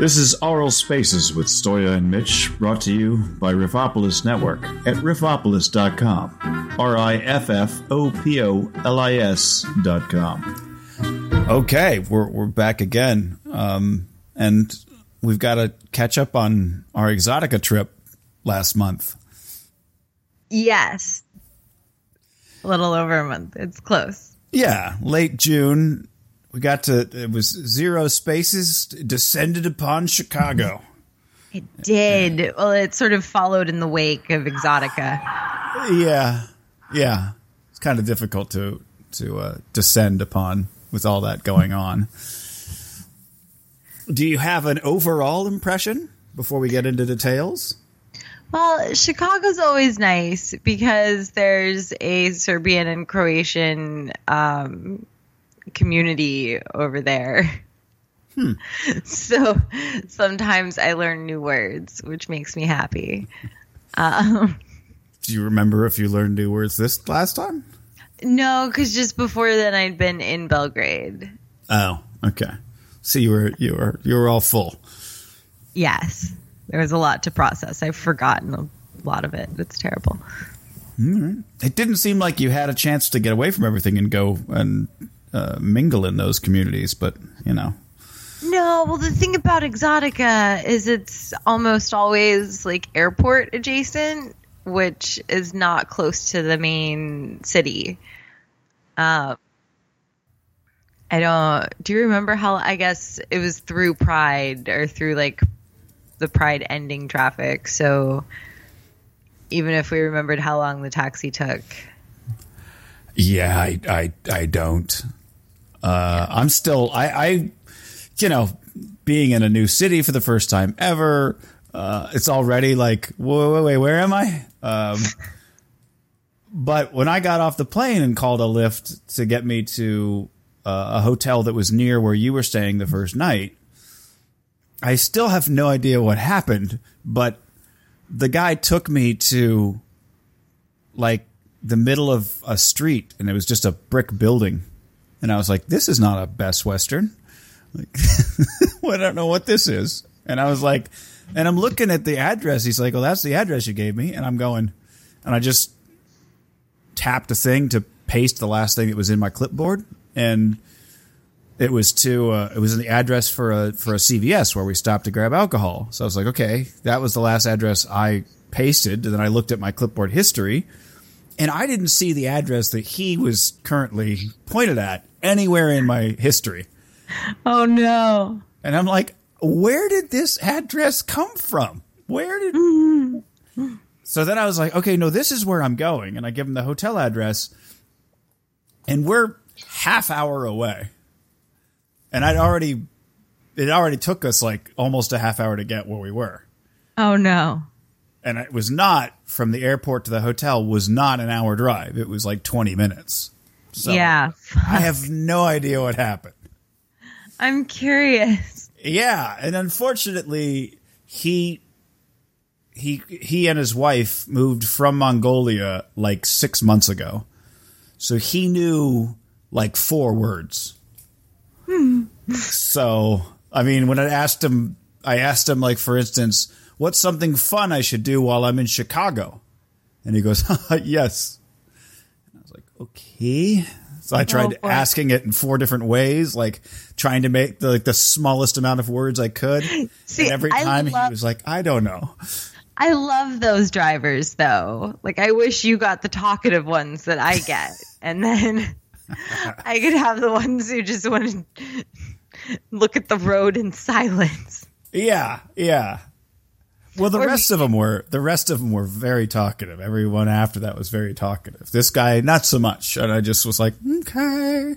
This is Zero Spaces with Stoya and Mitch, brought to you by Riffopolis Network at riffopolis.com. R I F F O P O L I S.com. Okay, we're, we're back again. Um, and we've got to catch up on our Exotica trip last month. Yes. A little over a month. It's close. Yeah, late June. We got to, it was zero spaces, descended upon Chicago. It did. Well, it sort of followed in the wake of Exotica. Yeah, yeah. It's kind of difficult to, to uh, descend upon with all that going on. Do you have an overall impression before we get into details? Well, Chicago's always nice because there's a Serbian and Croatian um, community over there. Hmm. So sometimes I learn new words, which makes me happy. Um, Do you remember if you learned new words this last time? no, because just before then I'd been in Belgrade. Oh, okay. So you were you were you were all full. Yes, there was a lot to process. I've forgotten a lot of it. It's terrible. It didn't seem like you had a chance to get away from everything and go and uh, mingle in those communities, but you know. No, well, the thing about Exotica is it's almost always like airport adjacent, which is not close to the main city. Uh, I don't. Do you remember how? I guess it was through Pride or through like the Pride ending traffic. So even if we remembered how long the taxi took, Yeah, I I, I don't. Uh, I'm still I, I you know being in a new city for the first time ever. Uh, it's already like wait wait wait where am I? Um, but when I got off the plane and called a lift to get me to uh, a hotel that was near where you were staying the first night, I still have no idea what happened. But the guy took me to like the middle of a street and it was just a brick building. And I was like, this is not a Best Western. Like, well, I don't know what this is. And I was like, and I'm looking at the address. He's like, well, that's the address you gave me. And I'm going, and I just tapped a thing to paste the last thing that was in my clipboard. And it was to, uh, it was the address for a, for a CVS where we stopped to grab alcohol. So I was like, okay, that was the last address I pasted. And then I looked at my clipboard history and I didn't see the address that he was currently pointed at anywhere in my history. oh no! And I'm like, where did this address come from? Where did. Mm-hmm. so then I was like, okay, no, this is where I'm going. And I give him the hotel address, and we're half hour away. And I'd already. It already took us like almost a half hour to get where we were. Oh no! And it was not from the airport to the hotel was not an hour drive. It was like 20 minutes. So yeah, I have no idea what happened. I'm curious. Yeah, and unfortunately, he he he and his wife moved from Mongolia like six months ago, so he knew like four words. Hmm. so I mean, when I asked him, I asked him like, for instance, what's something fun I should do while I'm in Chicago, and he goes, yes. And I was like, okay. So I tried oh, boy. asking it in four different ways, like trying to make the, like the smallest amount of words I could. See, and every time he was like, I don't know. I love those drivers though. Like I wish you got the talkative ones that I get, and then I could have the ones who just want to look at the road in silence. Yeah, yeah. Well, the Or rest of them were the rest of them were very talkative. Everyone after that was very talkative. This guy, not so much. And I just was like, okay.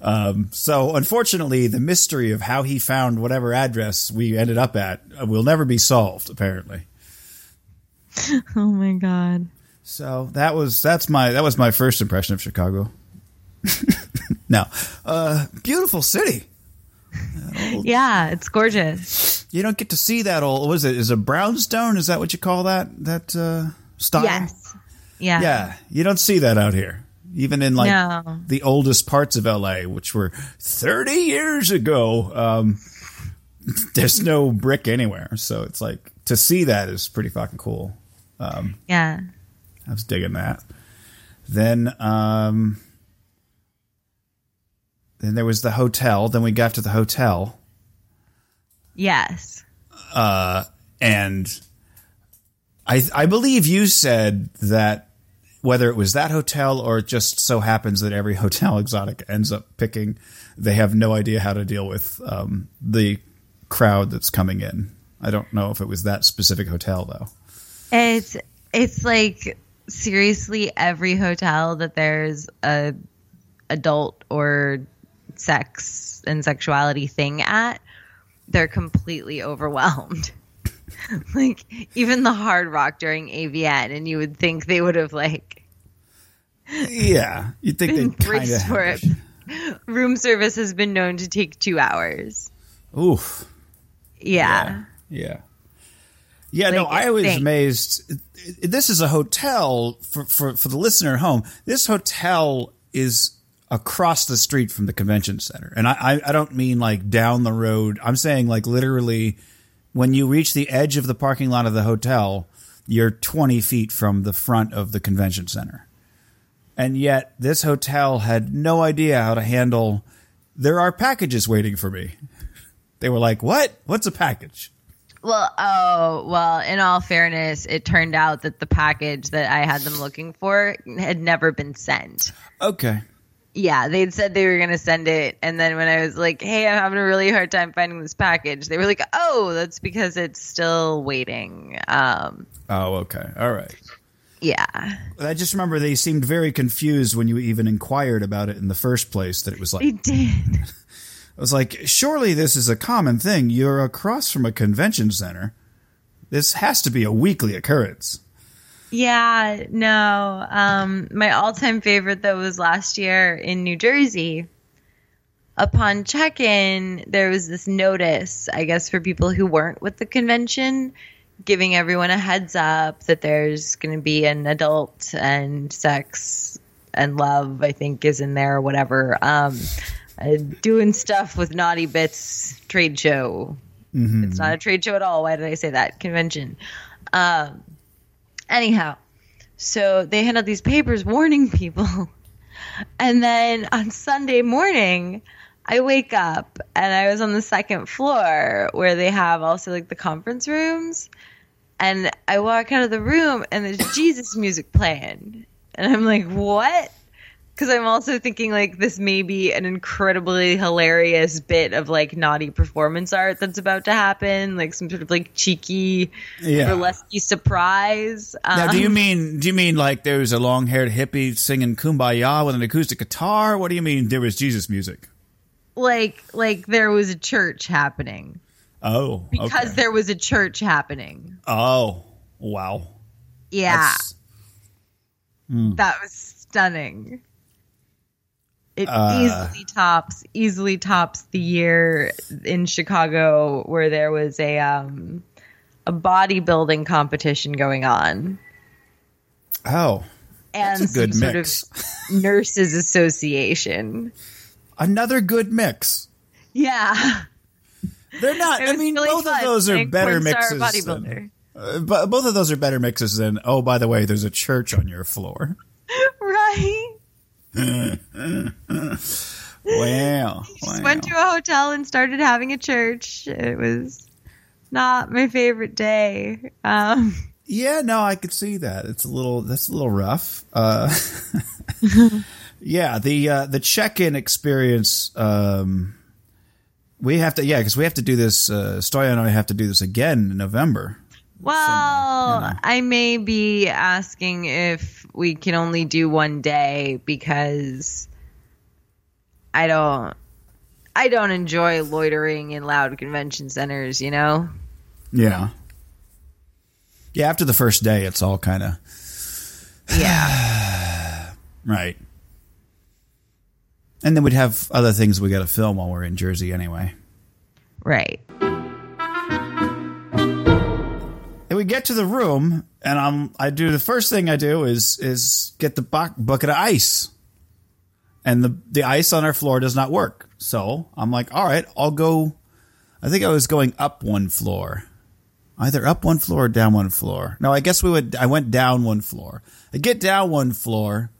Um, so unfortunately, the mystery of how he found whatever address we ended up at will never be solved. Apparently. Oh my god! So that was that's my that was my first impression of Chicago. now, uh, beautiful city. Yeah, it's gorgeous. You don't get to see that old. Was it? Is it brownstone? Is that what you call that? That uh, style? Yes. Yeah. Yeah, you don't see that out here. Even in like No. the oldest parts of LA, which were 30 years ago. Um, there's no brick anywhere. So it's like to see that is pretty fucking cool. Yeah. I was digging that. Then, um, then there was the hotel. Then we got to the hotel, Yes. and I I believe you said that whether it was that hotel or it just so happens that every hotel exotic ends up picking, they have no idea how to deal with um, the crowd that's coming in. I don't know if it was that specific hotel though. It's it's like seriously every hotel that there's a adult or sex and sexuality thing at, they're completely overwhelmed. like even the hard rock during AVN and you would think they would have like Yeah, you think they kind braced for it. Room service has been known to take two hours. Oof. Yeah. Yeah. Yeah, no, Like, I was amazed. This is a hotel for, for, for the listener at home. This hotel is across the street from the convention center. And I, I, I don't mean like down the road. I'm saying like literally when you reach the edge of the parking lot of the hotel, you're 20 feet from the front of the convention center. And yet this hotel had no idea how to handle there are packages waiting for me. They were like, "What? What's a package?" Well, oh, well, in all fairness, it turned out that the package that I had them looking for had never been sent. Okay. Yeah, they'd said they were going to send it. And then when I was like, hey, I'm having a really hard time finding this package, they were like, oh, that's because it's still waiting. Um, Oh, okay. All right. yeah. I just remember they seemed very confused when you even inquired about it in the first place. That it was like They did. I was like, surely this is a common thing. You're across from a convention center. This has to be a weekly occurrence. Yeah, no. Um, my all time favorite, though, was last year in New Jersey. Upon check in, there was this notice, I guess, for people who weren't with the convention, giving everyone a heads up that there's going to be an adult and sex and love, I think, is in there or whatever. Um, uh, doing stuff with Naughty Bits trade show. It's not a trade show at all. Why did I say that? Convention. Um, anyhow, so they hand out these papers warning people. And then on Sunday morning, I wake up and I was on the second floor where they have also like the conference rooms. And I walk out of the room and there's Jesus music playing. And I'm like, what? Because I'm also thinking like this may be an incredibly hilarious bit of like naughty performance art that's about to happen, like some sort of like cheeky Yeah. burlesque surprise. Now, do Um, you mean do you mean like there was a long haired hippie singing "Kumbaya" with an acoustic guitar? What do you mean there was Jesus music? like like there was a church happening Oh, because okay. there was a church happening. Oh, wow. Yeah, That's- that was stunning. It Uh. easily tops easily tops the year in Chicago where there was a um a bodybuilding competition going on oh, and That's a good some sort mix. of nurses association. another good mix. Yeah, They're not. I mean, really both fun. of those are better mixes. bodybuilder. Than, uh, but both of those are better mixes than. Oh, by the way, there's a church on your floor. right. Wow. just wow. went to a hotel and started having a church. It was not my favorite day. Um, Yeah, no, I could see that. It's a little that's a little rough. Uh, yeah, the uh, the check in experience. Um, we have to, yeah, because we have to do this. Uh, Stoya and I have to do this again in November. Well, you know. I may be asking if we can only do one day because I don't. I don't enjoy loitering in loud convention centers, you know? Yeah, yeah. After the first day, it's all kind of Yeah. right. And then we'd have other things we got to film while we're in Jersey anyway. right. Get to the room, and I'm I do the first thing I do is is get the bu- bucket of ice, and the the ice on our floor does not work. So I'm like, all right, I'll go, I think I was going up one floor, either up one floor or down one floor. No, I guess we would. I went down one floor. I get down one floor,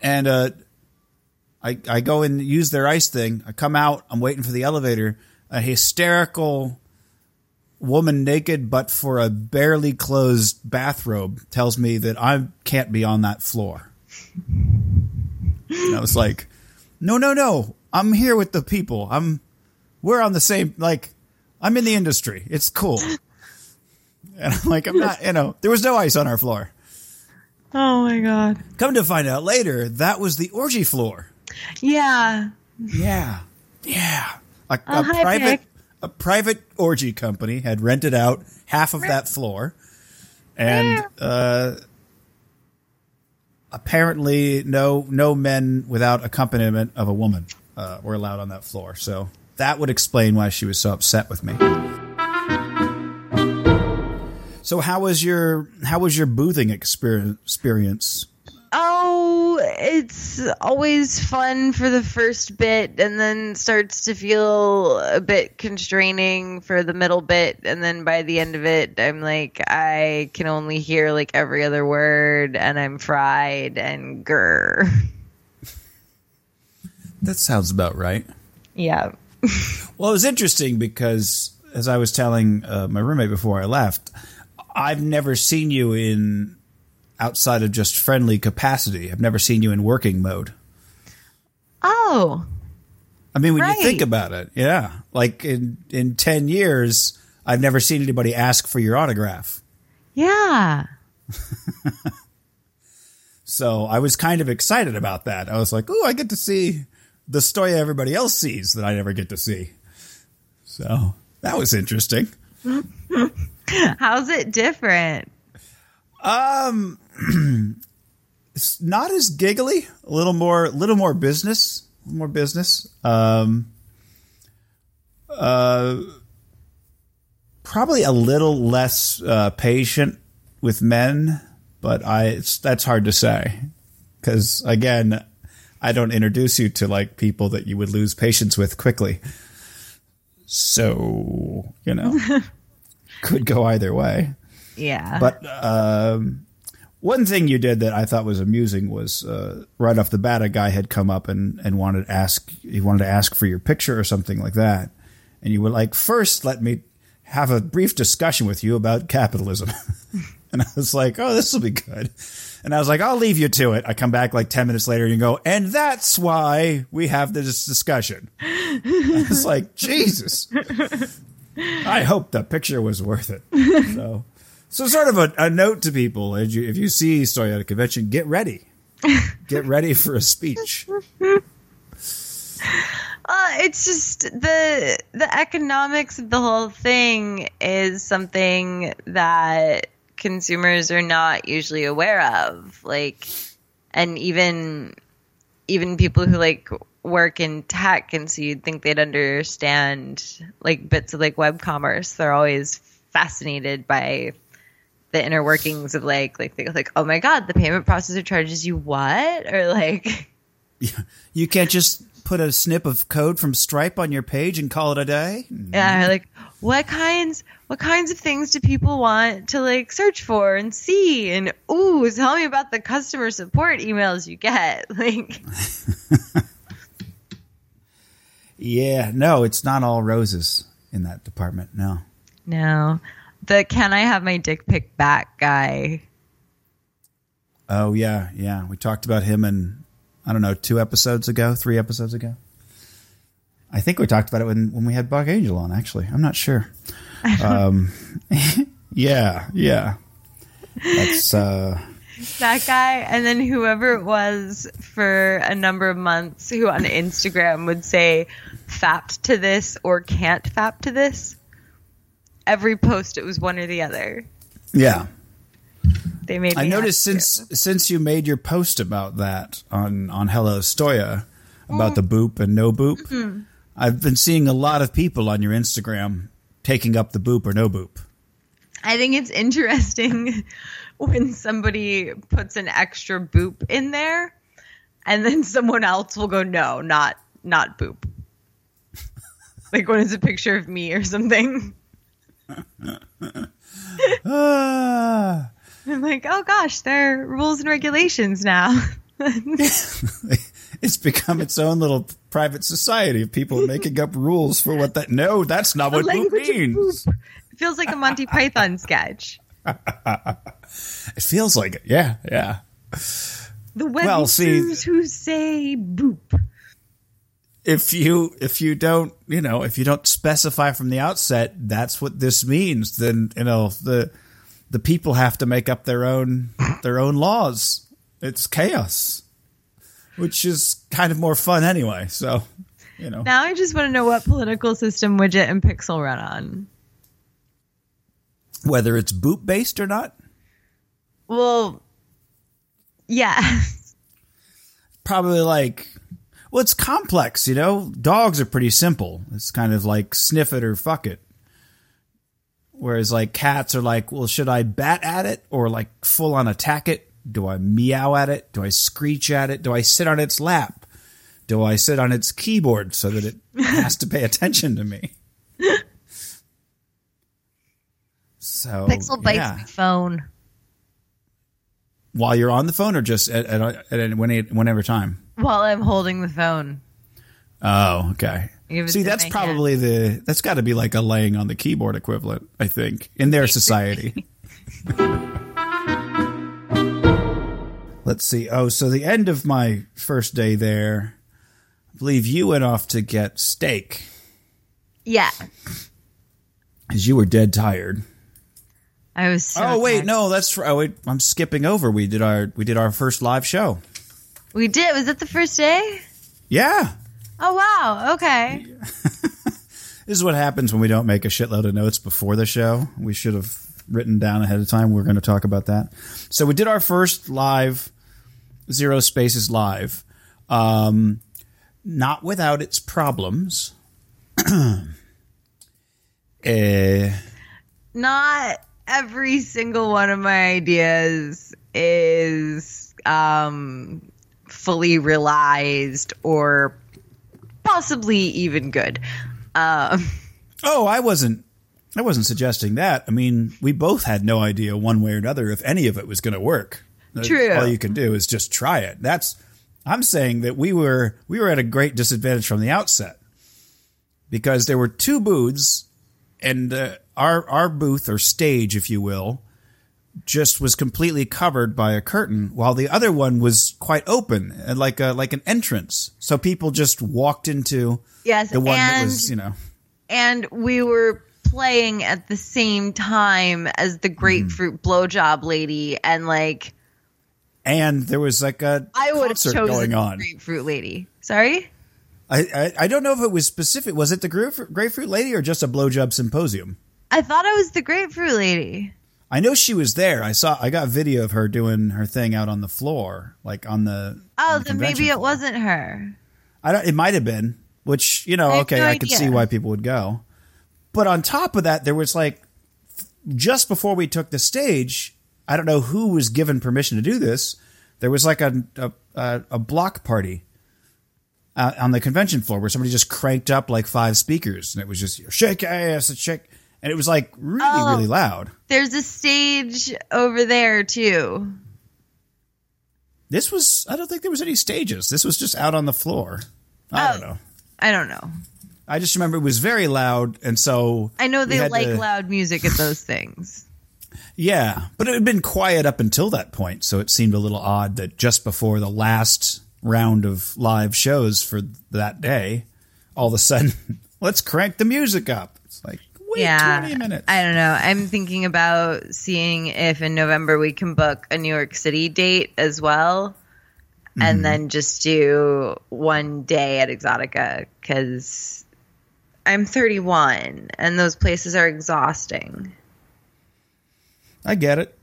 and uh, I I go and use their ice thing. I come out. I'm waiting for the elevator. A hysterical woman naked but for a barely closed bathrobe tells me that I can't be on that floor. And I was like, "No, no, no. I'm here with the people. I'm we're on the same like I'm in the industry. It's cool." And I'm like, "I'm not, you know, there was no ice on our floor." Oh my god. Come to find out later, that was the orgy floor. Yeah. Yeah. Yeah. A, a private. A private orgy company had rented out half of that floor. And uh apparently no no men without accompaniment of a woman uh, were allowed on that floor. So that would explain why she was so upset with me. So how was your how was your boothing experience experience? Oh, it's always fun for the first bit and then starts to feel a bit constraining for the middle bit and then by the end of it I'm like I can only hear like every other word and I'm fried and grr. That sounds about right. Yeah. Well, it was interesting because, as I was telling uh, my roommate before I left, I've never seen you in outside of just friendly capacity. I've never seen you in working mode. Oh. I mean, when Right. you think about it, yeah, like in in ten years, I've never seen anybody ask for your autograph. Yeah. So I was kind of excited about that. I was like, "Oh, I get to see the story everybody else sees that I never get to see." So that was interesting. How's it different? Um, it's not as giggly. A little more, little more business, more business. Um, uh, probably a little less uh, patient with men, but I it's, that's hard to say because again, I don't introduce you to like people that you would lose patience with quickly. So you know, could go either way. Yeah. But um, one thing you did that I thought was amusing was uh, right off the bat, a guy had come up and, and wanted to ask he wanted to ask for your picture or something like that, and you were like, first, let me have a brief discussion with you about capitalism. and I was like, oh, this will be good. And I was like, I'll leave you to it. I come back like 10 minutes later and you go, and that's why we have this discussion. I was like, Jesus. I hope the picture was worth it. So, so sort of a, a note to people: as you, if you see Stoya at a convention, get ready, get ready for a speech. Uh, it's just the the economics of the whole thing is something that consumers are not usually aware of. Like, and even even people who like work in tech, and so you'd think they'd understand like bits of like web commerce. They're always fascinated by the inner workings of like like they go like, oh my god, the payment processor charges you what, or like. You can't just put a snip of code from Stripe on your page and call it a day. Yeah, like what kinds what kinds of things do people want to like search for and see and ooh, tell me about the customer support emails you get. Like Yeah, no, it's not all roses in that department. No. no. The can I have my dick pic back guy. Oh yeah, yeah. We talked about him in I don't know two episodes ago, three episodes ago. I think we talked about it when when we had Buck Angel on. Actually, I'm not sure. Um, yeah, yeah. That's uh, That guy and then whoever it was for a number of months who on Instagram would say fapped to this or can't fap to this. Every post it was one or the other. yeah. They made I noticed since since you made your post about that on on Hello Stoya about mm. the boop and no boop, mm-hmm. I've been seeing a lot of people on your Instagram taking up the boop or no boop. I think it's interesting when somebody puts an extra boop in there and then someone else will go no, not not boop. like when it's a picture of me or something. I'm like, oh gosh, there are rules and regulations now. it's become its own little private society of people making up rules for what that. No, that's not what poop means. It feels like a Monty Python sketch. It feels like it. Yeah, yeah. The Well, see- who say boop. If you if you don't you know if you don't specify from the outset that's what this means, then you know the the people have to make up their own their own laws. It's chaos, which is kind of more fun anyway. So you know. Now I just want to know what political system Widget and Pixel run on. whether it's boot based or not. Well, yeah. Probably like, well, it's complex, you know. Dogs are pretty simple. It's kind of like sniff it or fuck it. Whereas like cats are like, well, should I bat at it or like full on attack it? Do I meow at it? Do I screech at it? Do I sit on its lap? Do I sit on its keyboard so that it has to pay attention to me? So Pixel bites yeah. my phone. while you're on the phone or just at, at, at any- whenever time. While I'm holding the phone. Oh, okay. See, that's probably the that's got to be like a laying on the keyboard equivalent, I think, in their society. Let's see. Oh, so the end of my first day there, I believe you went off to get steak Yeah. because you were dead tired. I was so oh wait, tired. no, that's oh wait, I'm skipping over. We did our we did our first live show. We did. Was that the first day? Yeah, Oh wow. Okay. This is what happens when we don't make a shitload of notes before the show. We should have written down ahead of time. We're going to talk about that. So we did our first live Zero Spaces live, um, not without its problems. Eh, Not every single one of my ideas is um fully realized or possibly even good. Um oh, I wasn't. I wasn't suggesting that. I mean, we both had no idea one way or another if any of it was going to work. True. All you can do is just try it. That's. I'm saying that we were we were at a great disadvantage from the outset because there were two booths, and uh, our our booth or stage, if you will, just was completely covered by a curtain, while the other one was quite open and like a like an entrance. So people just walked into yes, the one that and was you know. and we were playing at the same time as the grapefruit mm-hmm. blowjob lady and like and there was like a I would have concert chosen going the on. grapefruit lady. Sorry? I, I I don't know if it was specific. Was it the grapefruit, grapefruit lady or just a blowjob symposium? I thought I was the grapefruit lady. I know she was there. I saw. I got video of her doing her thing out on the floor, like on the. Oh, on the then maybe it wasn't her. I don't. It might have been. Which you know, I okay, no I could see why people would go. But on top of that, there was like just before we took the stage. I don't know who was given permission to do this. There was like a a, a, a block party uh, on the convention floor where somebody just cranked up like five speakers, and it was just shake ass and shake, and it was like really Oh. really loud. There's a stage over there too. This was I don't think there was any stages. This was just out on the floor. I don't Oh. know. I don't know. I just remember it was very loud, and so I know they like to- loud music at those things. Yeah, but it had been quiet up until that point, so it seemed a little odd that just before the last round of live shows for that day, all of a sudden, let's crank the music up. It's like, wait yeah. 20 minutes. I don't know. I'm thinking about seeing if in November we can book a New York City date as well. Mm-hmm. And then just do one day at Exotica because I'm 31 and those places are exhausting. I get it.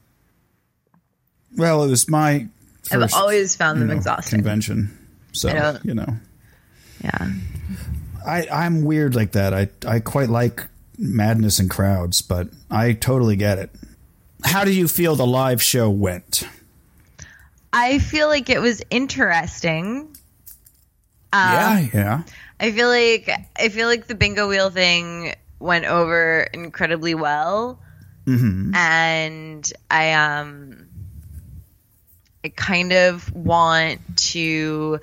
Well, it was my I've always found them you know, exhausting. convention, so you know, Yeah. I I'm weird like that. I I quite like madness and crowds, but I totally get it. How do you feel the live show went? I feel like it was interesting. yeah, yeah. I feel like I feel like the bingo wheel thing went over incredibly well, and I um I kind of want to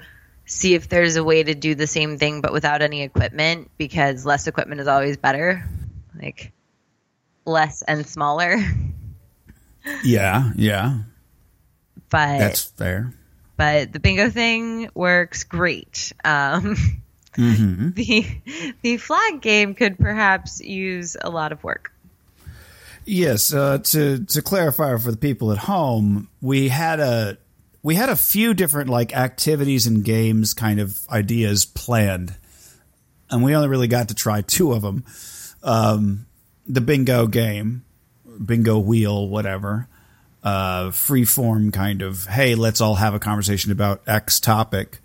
see if there's a way to do the same thing but without any equipment because less equipment is always better, like less and smaller. Yeah, yeah, But that's fair. but the bingo thing works great. Um, The the flag game could perhaps use a lot of work. Yes, uh, to to clarify for the people at home, we had a we had a few different like activities and games kind of ideas planned, and we only really got to try two of them. Um, the bingo game, bingo wheel, whatever, uh, free form kind of. Hey, let's all have a conversation about X topic.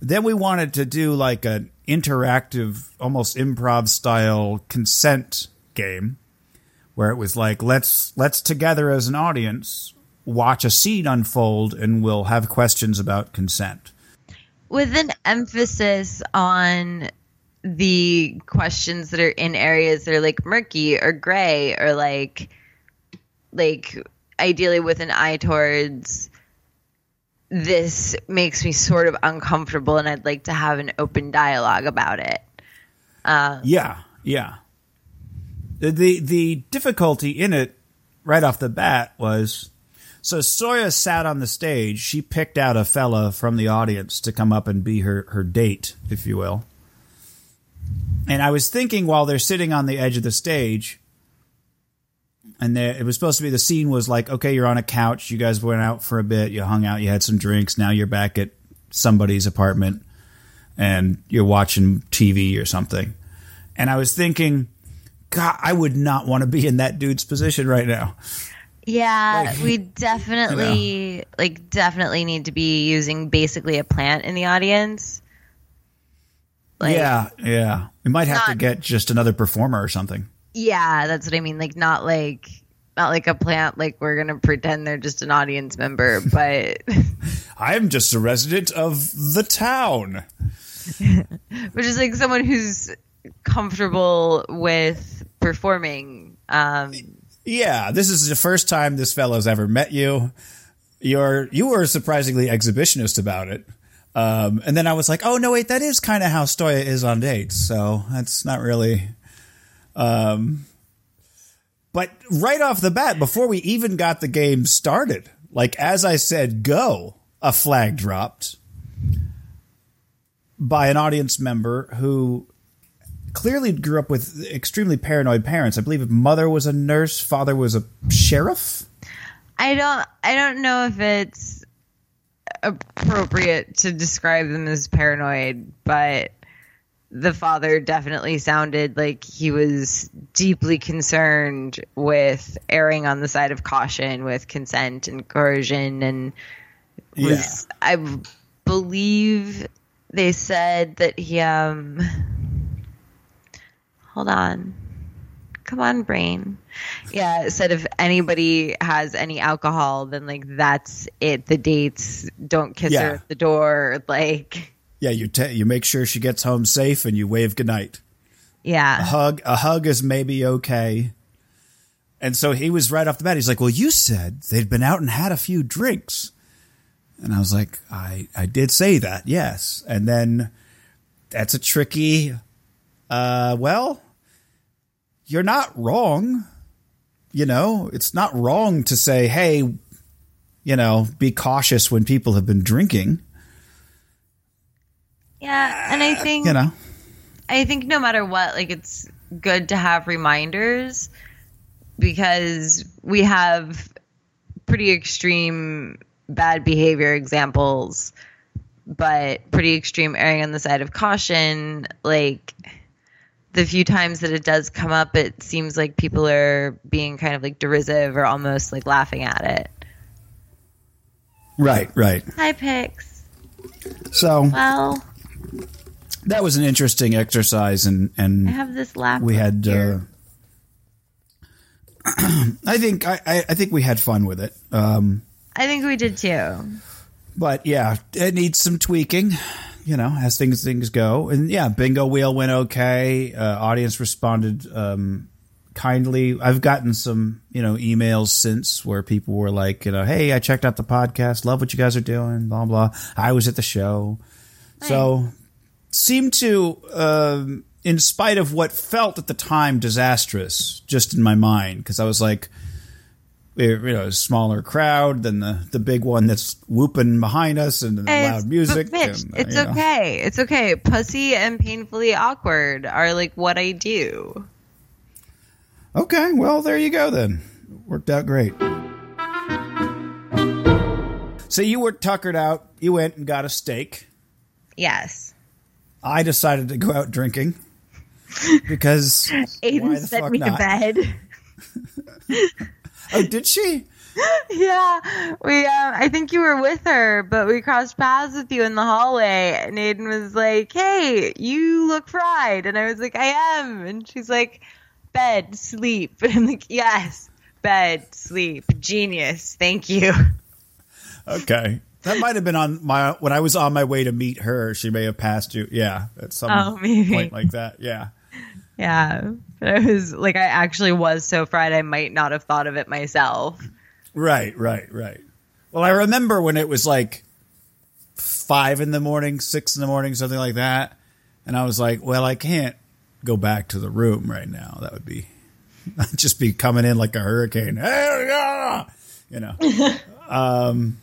Then we wanted to do like an interactive, almost improv style consent game where it was like let's let's together as an audience watch a scene unfold and we'll have questions about consent. With an emphasis on the questions that are in areas that are like murky or gray or like like ideally with an eye towards this makes me sort of uncomfortable and I'd like to have an open dialogue about it. Um, yeah, yeah. The the, the difficulty in it right off the bat was so Stoya sat on the stage. She picked out a fella from the audience to come up and be her, her date, if you will. And I was thinking while they're sitting on the edge of the stage, and there, it was supposed to be the scene was like, okay, you're on a couch. You guys went out for a bit. You hung out. You had some drinks. Now you're back at somebody's apartment and you're watching TV or something. And I was thinking, God, I would not want to be in that dude's position right now. Yeah, Like, we definitely like definitely need to be using basically a plant in the audience. Like, yeah, yeah. We might have to get just another performer or something. yeah, that's what I mean. Like not like not like a plant. Like we're gonna pretend they're just an audience member, but I am just a resident of the town. which is like someone who's comfortable with performing. Um, Yeah, this is the first time this fellow's ever met you. You're you were surprisingly exhibitionist about it. Um, and then I was like, oh no, wait, that is kind of how Stoya is on dates. So that's not really. Um, but right off the bat, before we even got the game started, like as I said, go, a flag dropped by an audience member who clearly grew up with extremely paranoid parents. I believe mother was a nurse, father was a sheriff. I don't I don't know if it's appropriate to describe them as paranoid, but the father definitely sounded like he was deeply concerned with erring on the side of caution with consent and coercion and was I believe they said that he um hold on come on brain yeah said if anybody has any alcohol then like that's it the dates don't kiss Yeah. her at the door like Yeah, you te- you make sure she gets home safe and you wave goodnight. Yeah, A hug a hug is maybe okay. And so he was right off the bat. He's like, "Well, you said they'd been out and had a few drinks," and I was like, "I I did say that, yes." And then that's a tricky. Uh, well, you're not wrong. You know, it's not wrong to say, "Hey, you know, be cautious when people have been drinking." yeah and i uh, think You know, I think no matter what, like it's good to have reminders because we have pretty extreme bad behavior examples, but pretty extreme erring on the side of caution. Like the few times that it does come up, it seems like people are being kind of like derisive or almost like laughing at it. right, right. Hi, Pix. So Well, that was an interesting exercise, and and I have this laptop. we had. Uh. I think I, I I think we had fun with it. Um, I think we did too. But yeah, it needs some tweaking. you know, as things things go, and yeah, bingo wheel went okay. Uh, audience responded um, kindly. I've gotten some, you know, emails since where people were like, you know, hey, I checked out the podcast, love what you guys are doing, blah blah. I was at the show, so seemed to, um, in spite of what felt at the time disastrous, just in my mind, because I was like, you know, smaller crowd than the the big one that's whooping behind us and the loud music. Mitch, and, uh, it's you know. okay. It's okay. Pussy and painfully awkward are like what I do. Okay, well, there you go then. Worked out great. So you were tuckered out. You went and got a steak. Yes. I decided to go out drinking because Aiden sent me not? to bed. Oh, did she? yeah, we. Um, I think you were with her, but we crossed paths with you in the hallway, and Aiden was like, "Hey, you look fried," and I was like, "I am," and she's like, "Bed, sleep," and I'm like, "Yes, bed, sleep, genius, thank you." Okay, that might have been on my when I was on my way to meet her. She may have passed you. Yeah, at some Oh, point like that. Yeah. Yeah, I was like, I actually was so fried, I might not have thought of it myself. Right, right, right. Well, I remember when it was like five in the morning, six in the morning, something like that. And I was like, well, I can't go back to the room right now. That would be, I'd just be coming in like a hurricane. You know. um,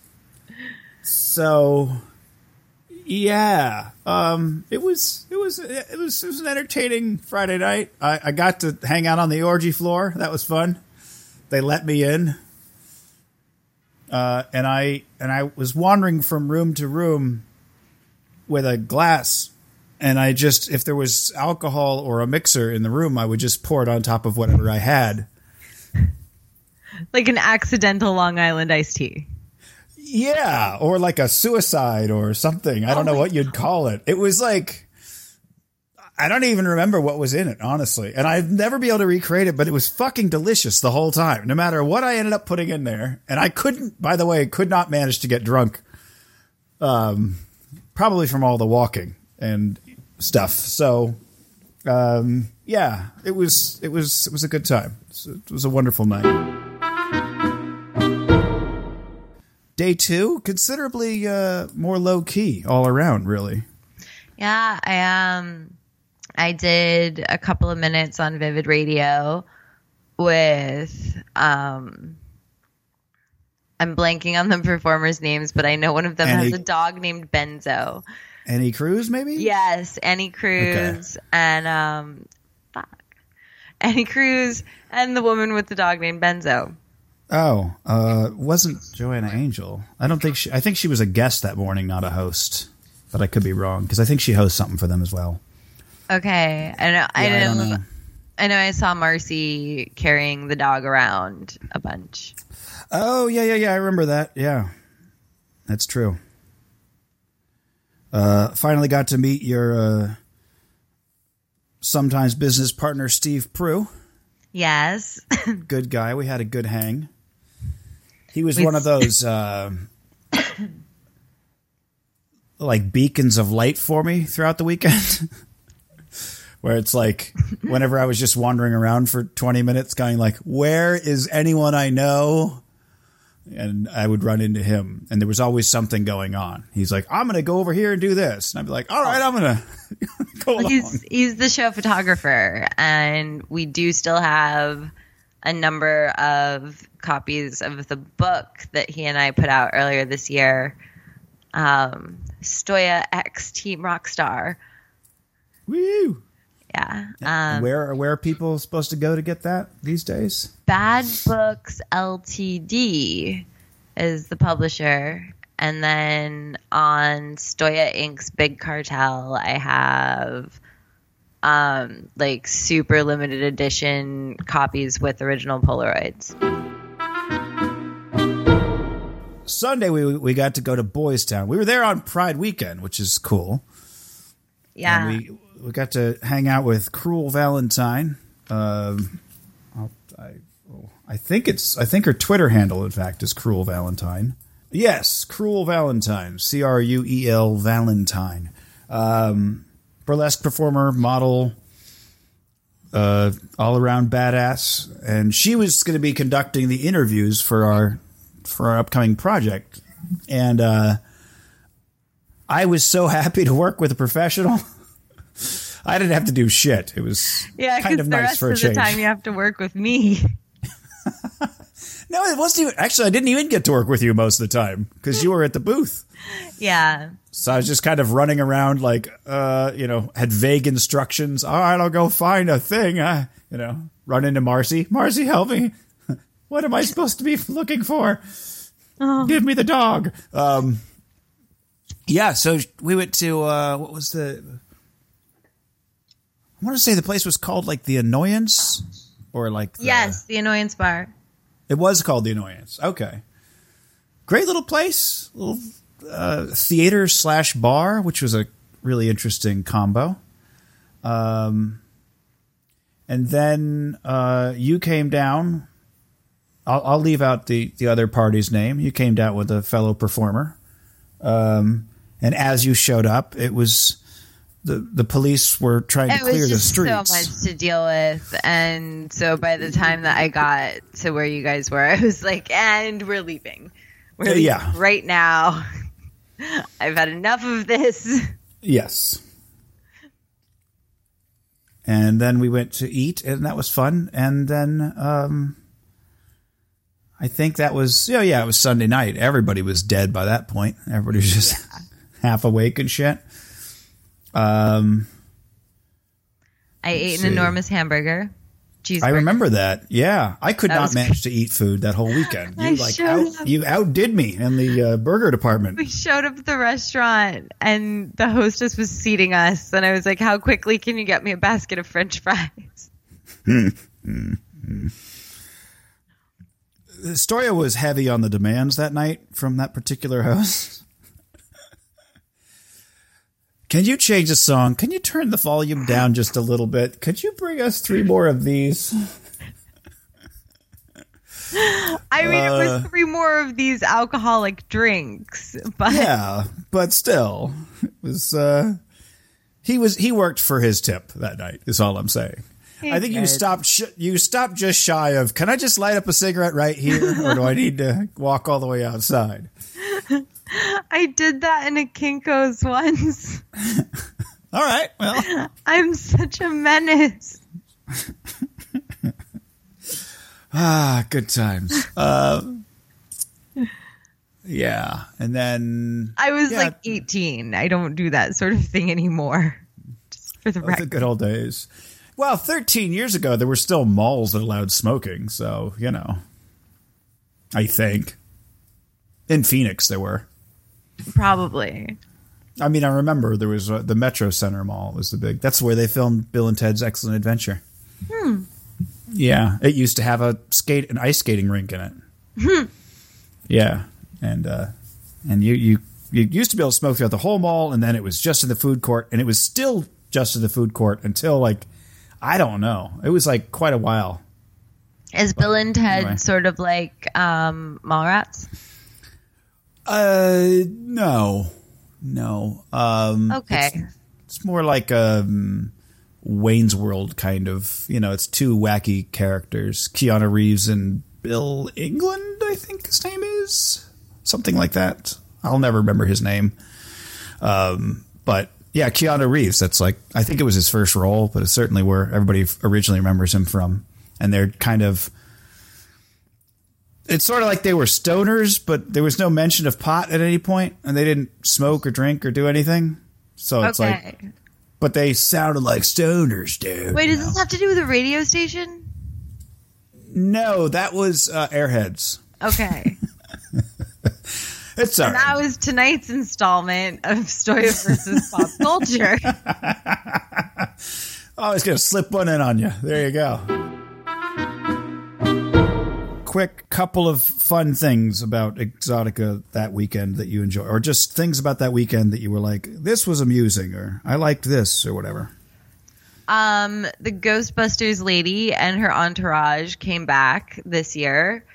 so, yeah, um, it was, it was, it was, it was an entertaining Friday night. I, I got to hang out on the orgy floor. That was fun. They let me in uh, and I and I was wandering from room to room with a glass, and I just if there was alcohol or a mixer in the room, I would just pour it on top of whatever I had. Like an accidental Long Island iced tea. Yeah, or like a suicide or something. I don't know what you'd call it. It was like I don't even remember what was in it, honestly. And I'd never be able to recreate it, but it was fucking delicious the whole time, no matter what I ended up putting in there. And I couldn't, by the way, could not manage to get drunk. Um, probably from all the walking and stuff. So, um, yeah, it was, it was, it was a good time. It was a wonderful night. Day two, considerably uh, more low key all around, really. Yeah, I um I did a couple of minutes on Vivid Radio with um I'm blanking on the performers' names, but I know one of them Annie- has a dog named Benzo. Annie Cruz, maybe? Yes, Annie Cruz and um fuck. Annie Cruz and the woman with the dog named Benzo. Oh, uh, wasn't Joanna Angel? I don't think she. I think she was a guest that morning, not a host. But I could be wrong because I think she hosts something for them as well. Okay. I know I Yeah, I didn't don't know. I know I saw Marcy carrying the dog around a bunch. Oh yeah, yeah, yeah. I remember that. Yeah, that's true. Uh, finally got to meet your uh, sometimes business partner Steve Prue. Yes. Good guy. We had a good hang. He was We- one of those uh, like beacons of light for me throughout the weekend. Where it's like whenever I was just wandering around for 20 minutes going like where is anyone I know? And I would run into him and there was always something going on. He's like, "I'm going to go over here and do this." And I'd be like, "All right, I'm going to go along." he's he's the show photographer and we do still have a number of copies of the book that he and I put out earlier this year. Um, Stoya X Team Rockstar. Woo! Yeah. Um, where where are people supposed to go to get that these days? Bad Books Ltd is the publisher. And then on Stoya Inc.'s Big Cartel, I have um, like super limited edition copies with original Polaroids. Sunday we we got to go to Boys Town. We were there on Pride weekend, which is cool. Yeah. And we we got to hang out with Cruel Valentine. Um, I oh, I think it's I think her Twitter handle in fact is Cruel Valentine. Yes, Cruel Valentine, C R U E L Valentine. um, burlesque performer, model, uh, all around badass, and she was going to be conducting the interviews for our for our upcoming project, and uh, I was so happy to work with a professional. I didn't have to do shit. It was Yeah, kind of the nice rest for a of the change. time you have to work with me. No, it wasn't even. Actually, I didn't even get to work with you most of the time because you were at the booth. yeah. So I was just kind of running around, like, uh, you know, had vague instructions. All right, I'll go find a thing. Uh, you know, run into Marcy. Marcy, help me. what am I supposed to be looking for? Give me the dog. Um, yeah. So we went to uh, what was the? I want to say the place was called like the Annoyance, or like the, Yes, the annoyance bar. It was called the Annoyance. Okay. Great little place, little uh, theater slash bar, which was a really interesting combo. Um, and then uh, you came down. I'll, I'll leave out the, the other party's name. You came down with a fellow performer. Um, and as you showed up, it was the the police were trying It to clear the just so much to deal with, and so by the time that I got to where you guys were, I was like, "And we're leaving. We're leaving yeah. right now. I've had enough of this." Yes. And then we went to eat, and that was fun. And then um, I think that was, oh, yeah, it was Sunday night. Everybody was dead by that point. Everybody was just half awake and shit. Um, I ate an enormous hamburger. Cheeseburger. I remember that. Yeah, I could That not manage to eat food that whole weekend. I You like out, you outdid me in the uh, burger department. We showed up at the restaurant, and the hostess was seating us, and I was like, "How quickly can you get me a basket of French fries?" Stoya was heavy on the demands that night from that particular host. Can you change the song? Can you turn the volume down just a little bit? Could you bring us three more of these? I mean, it Uh. was three more of these alcoholic drinks, but Yeah, but still, it was. Uh, he was he worked for his tip that night. Is all I'm saying. I think you stopped. Sh- you stopped just shy of. Can I just light up a cigarette right here, or do I need to walk all the way outside? I did that in a Kinko's once. All right. Well, I'm such a menace. Ah, good times. Uh, yeah, and then I was Yeah. like 18. I don't do that sort of thing anymore. Just for the the good old days. Well, 13 years ago, there were still malls that allowed smoking, so you know. I think in Phoenix there were. Probably. I mean, I remember there was uh, the Metro Center Mall was the big. That's where they filmed Bill and Ted's Excellent Adventure. Hmm. Yeah, it used to have a skate an ice skating rink in it. Hmm. Yeah, and uh, and you you you used to be able to smoke throughout the whole mall, and then it was just in the food court, and it was still just in the food court until like I don't know. It was like quite a while. Is Bill and Ted anyway. sort of like um, Mallrats? Uh, no, no. Um, Okay. It's more like um, Wayne's World kind of. You know, it's two wacky characters, Keanu Reeves and Bill England. I think his name is something like that. I'll never remember his name. Um, but yeah, Keanu Reeves. That's like I think it was his first role, but it's certainly where everybody originally remembers him from. And they're kind of. It's sort of like they were stoners, but there was no mention of pot at any point, and they didn't smoke or drink or do anything. So it's like but they sounded like stoners, dude. Wait, does know? this have to do with a radio station? No, that was uh, Airheads. Okay. It's all that was tonight's installment of Stoya versus Pop Culture. I was going to slip one in on you. There you go. Quick couple of fun things about Exotica that weekend that you enjoy, or just things about that weekend that you were like, this was amusing, or I liked this, or whatever. Um, the Ghostbusters lady and her entourage came back this year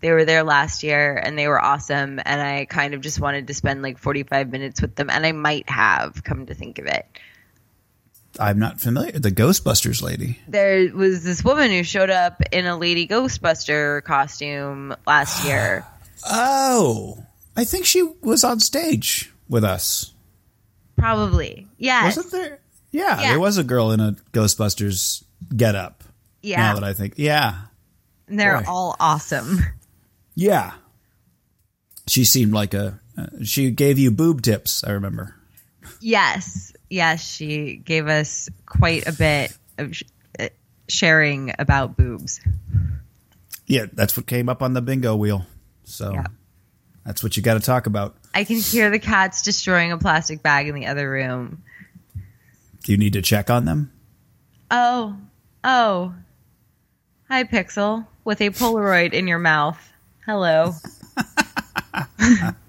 They were there last year and they were awesome. And I kind of just wanted to spend like 45 minutes with them. And I might have, come to think of it. I'm not familiar. The Ghostbusters lady. There was this woman who showed up in a Lady Ghostbuster costume last year. Oh, I think she was on stage with us. Probably. Yes. Wasn't there? Yeah, Yeah. there was a girl in a Ghostbusters get up. Yeah. Now that I think, yeah, And they're Boy. all awesome. yeah. She seemed like a. Uh, she gave you boob tips. I remember. Yes. Yes. She gave us quite a bit of sh- uh, sharing about boobs. Yeah, that's what came up on the bingo wheel. So Yeah. that's what you got to talk about. I can hear the cats destroying a plastic bag in the other room. Do you need to check on them? Oh, oh. Hi, Pixel, with a Polaroid in your mouth. Hello.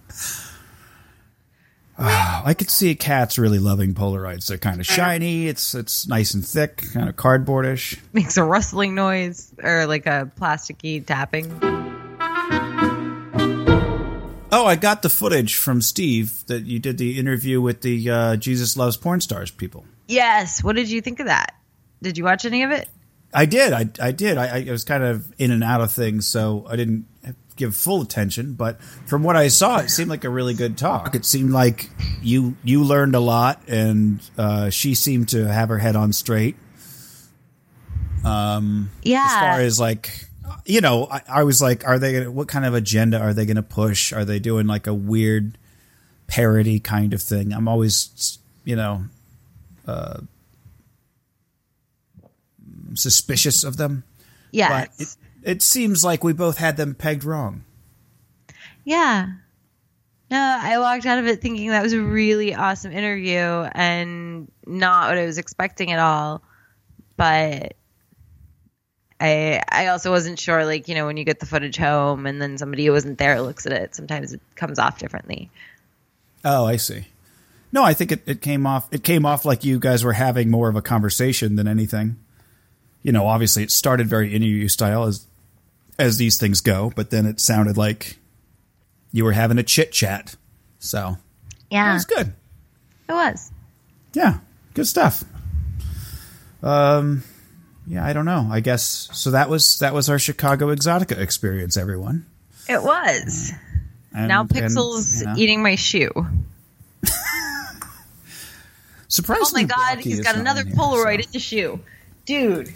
Oh, I could see cats really loving Polaroids. They're kind of shiny. It's it's nice and thick, kind of cardboardish. Makes a rustling noise or like a plasticky tapping. Oh, I got the footage from Steve that you did the interview with the uh, Jesus Loves Porn Stars people. Yes. What did you think of that? Did you watch any of it? I did. I, I did. I, I was kind of in and out of things, so I didn't give full attention. But from what I saw, it seemed like a really good talk. It seemed like you you learned a lot, and uh, she seemed to have her head on straight. Yeah. As far as like, you know, I, I was like, are they? Gonna, what kind of agenda are they going to push? Are they doing like a weird parody kind of thing? I'm always, you know, uh, suspicious of them. Yeah. But it, it seems like we both had them pegged wrong. Yeah. No, I walked out of it thinking that was a really awesome interview and not what I was expecting at all. But I I also wasn't sure like, you know, when you get the footage home and then somebody who wasn't there looks at it, sometimes it comes off differently. Oh, I see. No, I think it, it came off. It came off like you guys were having more of a conversation than anything. You know, obviously it started very interview style as as these things go, but then it sounded like you were having a chit chat. So yeah, it was good. It was. Yeah, good stuff. Um, yeah, I don't know. I guess so. That was that was our Chicago Exotica experience, everyone. It was. And, now and, Pixel's you know, eating my shoe. surprisingly. Oh my god, he's got another in here, Polaroid so. in the shoe. Dude.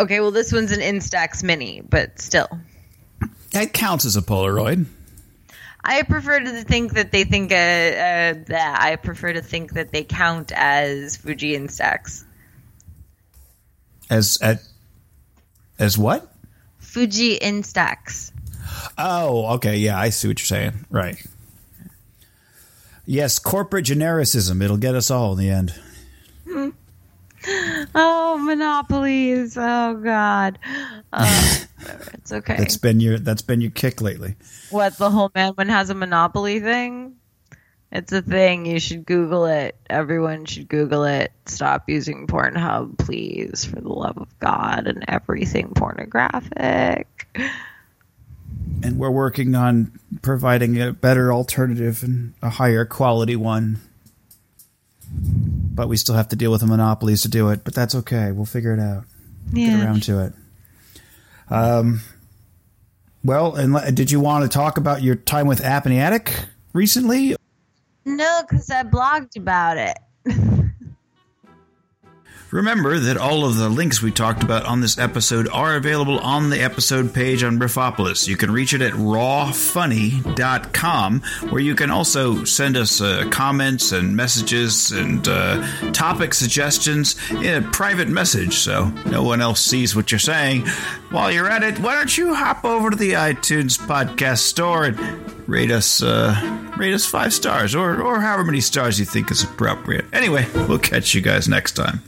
Okay, well this one's an Instax mini, but still. That counts as a Polaroid. I prefer to think that they think uh, uh, that I prefer to think that they count as Fuji Instax. As at as what? Fuji Instax. Oh, okay. Yeah, I see what you're saying. Right. Yes, corporate genericism. It'll get us all in the end. Oh, monopolies. Oh God. Uh, it's okay. That's been your that's been your kick lately. what the whole man one has a monopoly thing? It's a thing. You should Google it. Everyone should Google it. Stop using Pornhub, please, for the love of God, and everything pornographic. And we're working on providing a better alternative and a higher quality one. But we still have to deal with the monopolies to do it, but that's okay. We'll figure it out. Get Yeah. around to it. Um well, and le- did you want to talk about your time with App in the Attic recently? No, because I blogged about it. Remember that all of the links we talked about on this episode are available on the episode page on Riffopolis. You can reach it at rawfunny.com, where you can also send us uh, comments and messages and uh, topic suggestions in a private message so no one else sees what you're saying. While you're at it, why don't you hop over to the iTunes podcast store and rate us uh, rate us five stars or, or however many stars you think is appropriate. Anyway, we'll catch you guys next time.